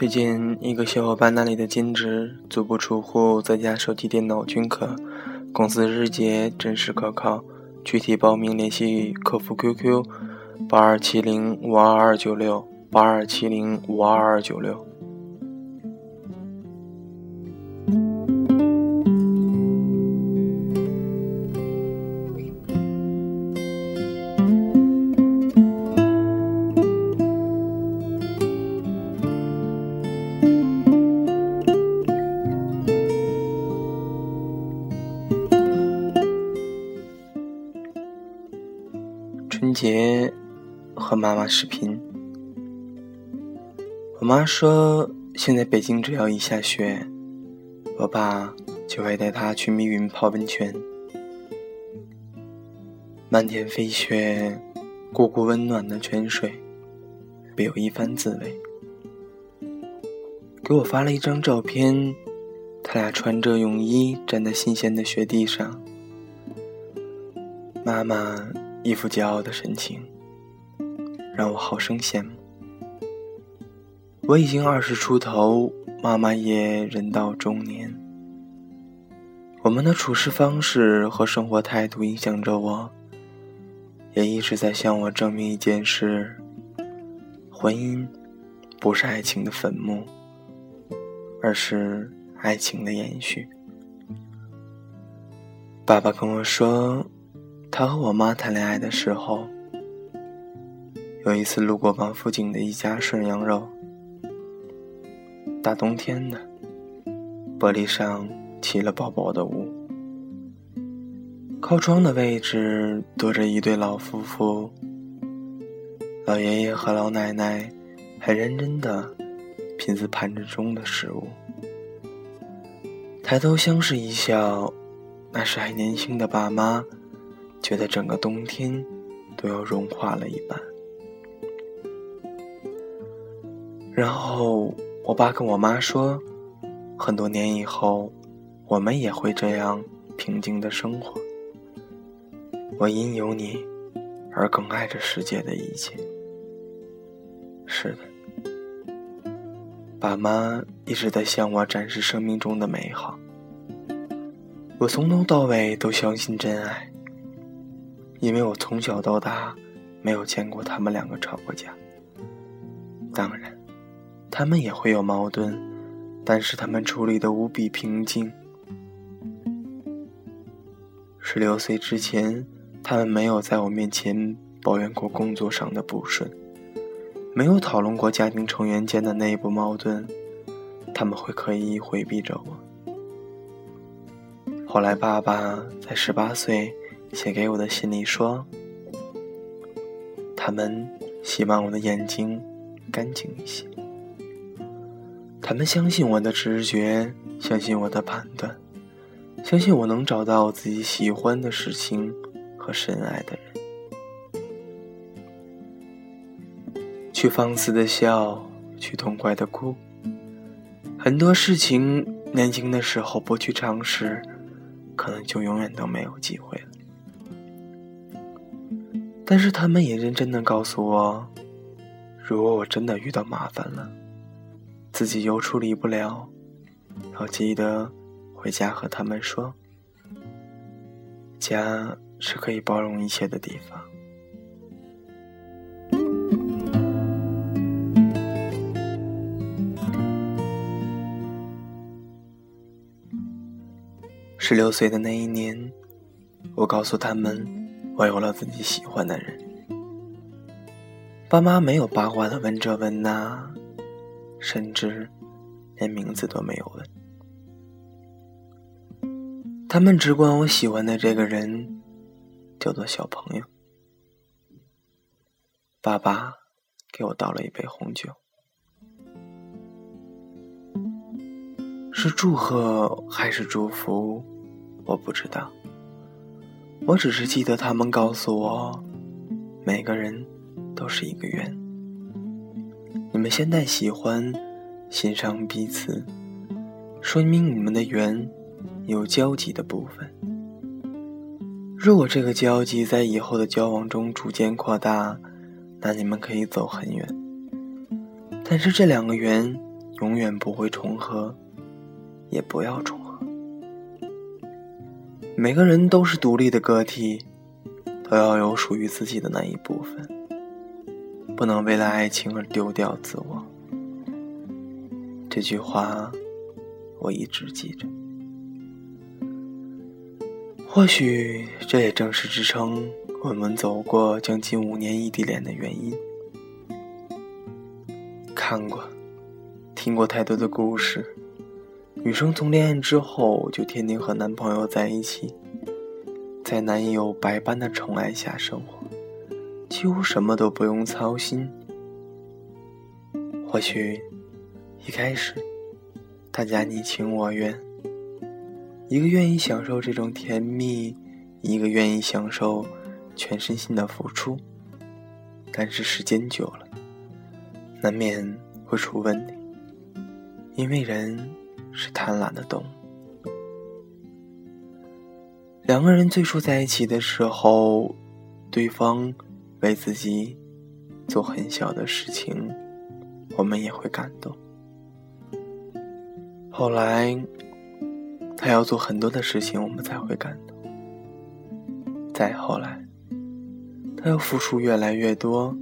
最近一个小伙伴那里的兼职，足不出户，在家手机电脑均可，公司日结，真实可靠。具体报名联系客服 QQ：八二七零五二二九六八二七零五二二九六。妈妈视频，我妈说现在北京只要一下雪，我爸就会带她去密云泡温泉。漫天飞雪，汩汩温暖的泉水，别有一番滋味。给我发了一张照片，他俩穿着泳衣站在新鲜的雪地上，妈妈。一副骄傲的神情，让我好生羡慕。我已经二十出头，妈妈也人到中年。我们的处事方式和生活态度影响着我，也一直在向我证明一件事：婚姻不是爱情的坟墓，而是爱情的延续。爸爸跟我说。他和我妈谈恋爱的时候，有一次路过王府井的一家涮羊肉，大冬天的，玻璃上起了薄薄的雾，靠窗的位置坐着一对老夫妇，老爷爷和老奶奶很认真的品着盘子中的食物，抬头相视一笑，那是还年轻的爸妈。觉得整个冬天都要融化了一般。然后我爸跟我妈说，很多年以后，我们也会这样平静的生活。我因有你而更爱这世界的一切。是的，爸妈一直在向我展示生命中的美好。我从头到尾都相信真爱。因为我从小到大没有见过他们两个吵过架。当然，他们也会有矛盾，但是他们处理的无比平静。十六岁之前，他们没有在我面前抱怨过工作上的不顺，没有讨论过家庭成员间的内部矛盾，他们会刻意回避着我。后来，爸爸在十八岁。写给我的信里说，他们希望我的眼睛干净一些。他们相信我的直觉，相信我的判断，相信我能找到自己喜欢的事情和深爱的人。去放肆的笑，去痛快的哭。很多事情，年轻的时候不去尝试，可能就永远都没有机会了。但是他们也认真的告诉我，如果我真的遇到麻烦了，自己又处理不了，要记得回家和他们说，家是可以包容一切的地方。十六岁的那一年，我告诉他们。我有了自己喜欢的人，爸妈没有八卦的问这问那，甚至连名字都没有问。他们只管我喜欢的这个人叫做小朋友。爸爸给我倒了一杯红酒，是祝贺还是祝福，我不知道。我只是记得他们告诉我，每个人都是一个圆。你们现在喜欢、欣赏彼此，说明你们的缘有交集的部分。如果这个交集在以后的交往中逐渐扩大，那你们可以走很远。但是这两个圆永远不会重合，也不要重合。每个人都是独立的个体，都要有属于自己的那一部分，不能为了爱情而丢掉自我。这句话，我一直记着。或许这也正是支撑我们走过将近五年异地恋的原因。看过、听过太多的故事，女生从恋爱之后就天天和男朋友在一起，在男友百般的宠爱下生活，几乎什么都不用操心。或许一开始大家你情我愿。一个愿意享受这种甜蜜，一个愿意享受全身心的付出，但是时间久了，难免会出问题，因为人是贪婪的动物。两个人最初在一起的时候，对方为自己做很小的事情，我们也会感动。后来。他要做很多的事情，我们才会感动。再后来，他要付出越来越多，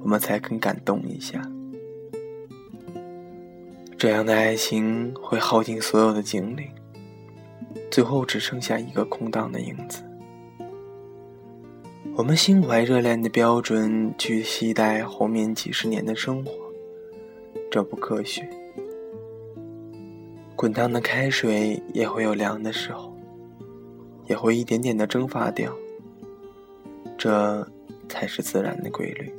我们才肯感动一下。这样的爱情会耗尽所有的精力，最后只剩下一个空荡的影子。我们心怀热恋的标准去期待后面几十年的生活，这不科学。滚烫的开水也会有凉的时候，也会一点点的蒸发掉，这才是自然的规律。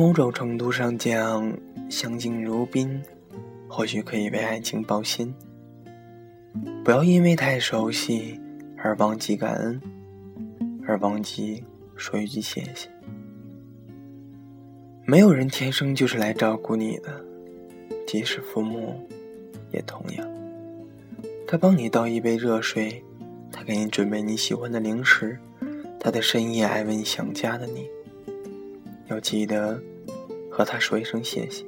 某种程度上讲，相敬如宾，或许可以为爱情保鲜。不要因为太熟悉而忘记感恩，而忘记说一句谢谢。没有人天生就是来照顾你的，即使父母，也同样。他帮你倒一杯热水，他给你准备你喜欢的零食，他在深夜爱问想家的你，要记得和他说一声谢谢。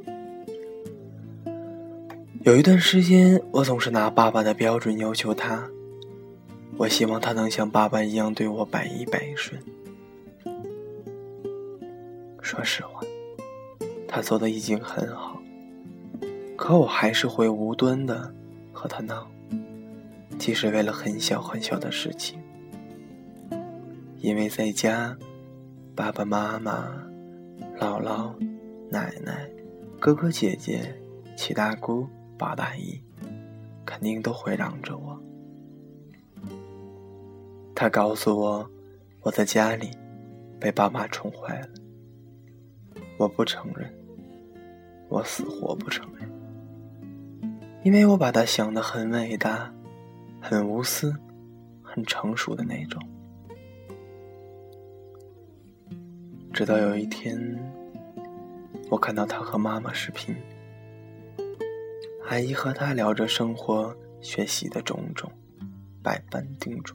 有一段时间，我总是拿爸爸的标准要求他。我希望他能像爸爸一样对我百依百顺。说实话，他做的已经很好，可我还是会无端的和他闹，即使为了很小很小的事情。因为在家，爸爸妈妈、姥姥、奶奶、哥哥姐姐、七大姑。八大姨肯定都会让着我。他告诉我，我在家里被爸妈宠坏了。我不承认，我死活不承认，因为我把他想得很伟大、很无私、很成熟的那种。直到有一天，我看到他和妈妈视频。阿姨和他聊着生活、学习的种种，百般叮嘱。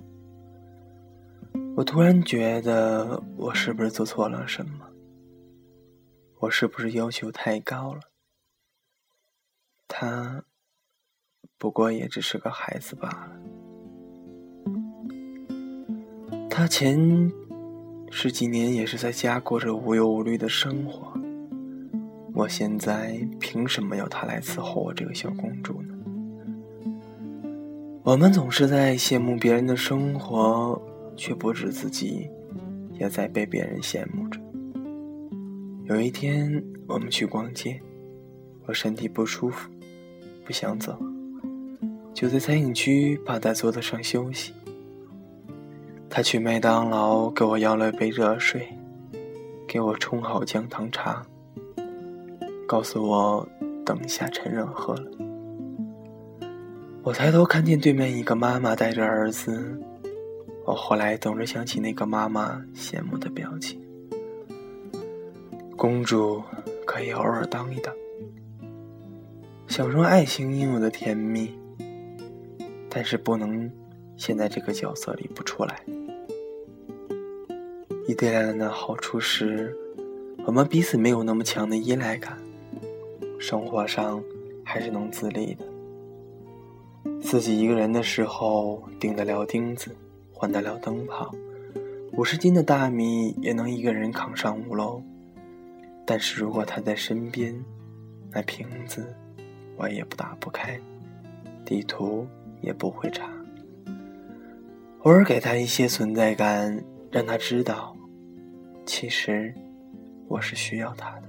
我突然觉得，我是不是做错了什么？我是不是要求太高了？他不过也只是个孩子罢了。他前十几年也是在家过着无忧无虑的生活。我现在凭什么要他来伺候我这个小公主呢？我们总是在羡慕别人的生活，却不知自己也在被别人羡慕着。有一天，我们去逛街，我身体不舒服，不想走，就在餐饮区趴在桌子上休息。他去麦当劳给我要了一杯热水，给我冲好姜糖茶。告诉我，等一下，陈忍喝了。我抬头看见对面一个妈妈带着儿子，我后来总是想起那个妈妈羡慕的表情。公主可以偶尔当一当，享受爱情应有的甜蜜，但是不能陷在这个角色里不出来。异地恋的好处是，我们彼此没有那么强的依赖感，生活上还是能自立的。自己一个人的时候，顶得了钉子，换得了灯泡，五十斤的大米也能一个人扛上五楼。但是如果他在身边，那瓶子我也不打不开，地图也不会查。偶尔给他一些存在感，让他知道。其实，我是需要他的。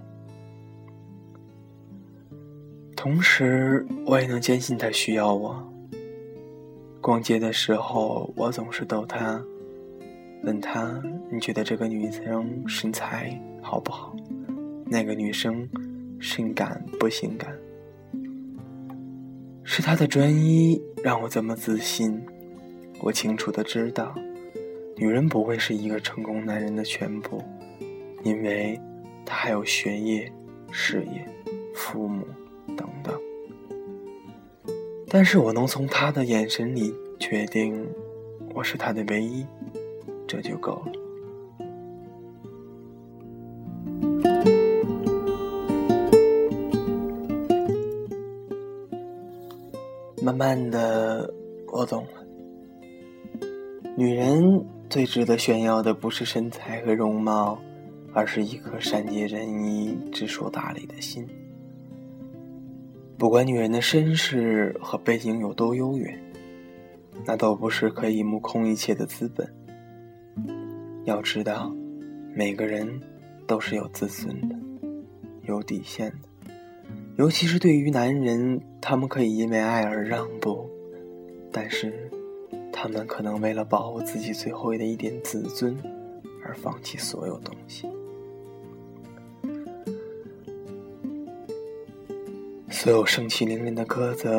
同时，我也能坚信他需要我。逛街的时候，我总是逗他，问他：“你觉得这个女生身材好不好？那个女生性感不性感？”是他的专一让我这么自信。我清楚的知道。女人不会是一个成功男人的全部，因为她还有学业、事业、父母等等。但是我能从他的眼神里确定我是他的唯一，这就够了。慢慢的，我懂了，女人。最值得炫耀的不是身材和容貌，而是一颗善解人意、知书达理的心。不管女人的身世和背景有多悠远，那都不是可以目空一切的资本。要知道，每个人都是有自尊的，有底线的。尤其是对于男人，他们可以因为爱而让步，但是。他们可能为了保护自己最后的一点自尊，而放弃所有东西。所有盛气凌人的鸽子，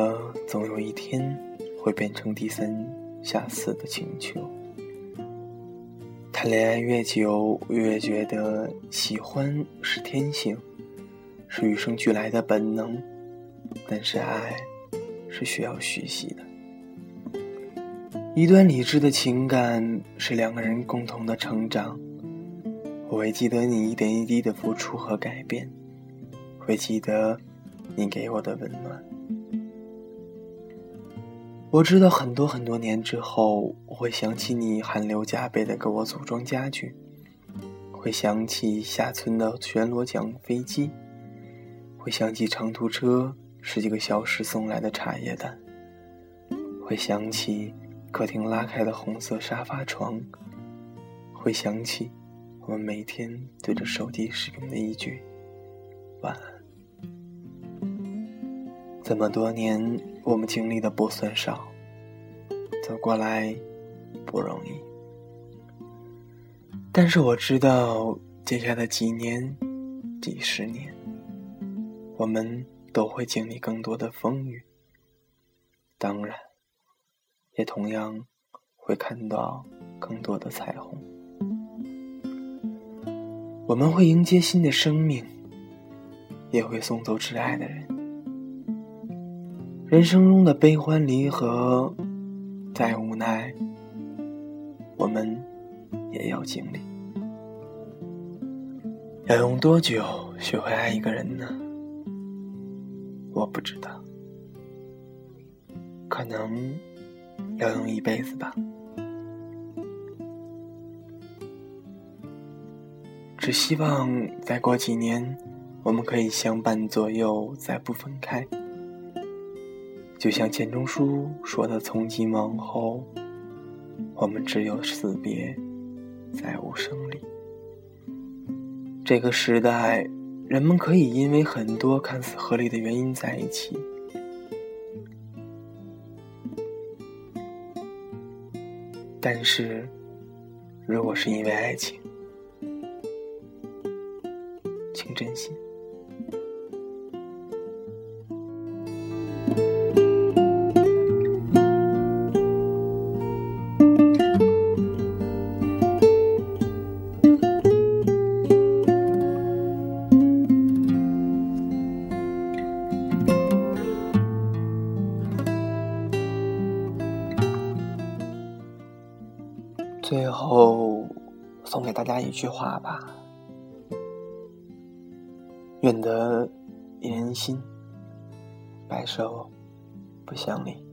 总有一天会变成低三下四的请求。谈恋爱越久，越觉得喜欢是天性，是与生俱来的本能，但是爱是需要学习的。一段理智的情感是两个人共同的成长。我会记得你一点一滴的付出和改变，会记得你给我的温暖。我知道很多很多年之后，我会想起你汗流浃背的给我组装家具，会想起下村的全螺桨飞机，会想起长途车十几个小时送来的茶叶蛋，会想起。客厅拉开的红色沙发床，会想起我们每天对着手机使用的一句“晚安”。这么多年，我们经历的不算少，走过来不容易。但是我知道，接下来几年、几十年，我们都会经历更多的风雨。当然。也同样会看到更多的彩虹。我们会迎接新的生命，也会送走挚爱的人。人生中的悲欢离合，再无奈，我们也要经历。要用多久学会爱一个人呢？我不知道，可能。要用一辈子吧，只希望再过几年，我们可以相伴左右，再不分开。就像钱钟书说的：“从今往后，我们只有死别，再无生离。”这个时代，人们可以因为很多看似合理的原因在一起。但是，如果是因为爱情，请珍惜。最后送给大家一句话吧：愿得一人心，白首不相离。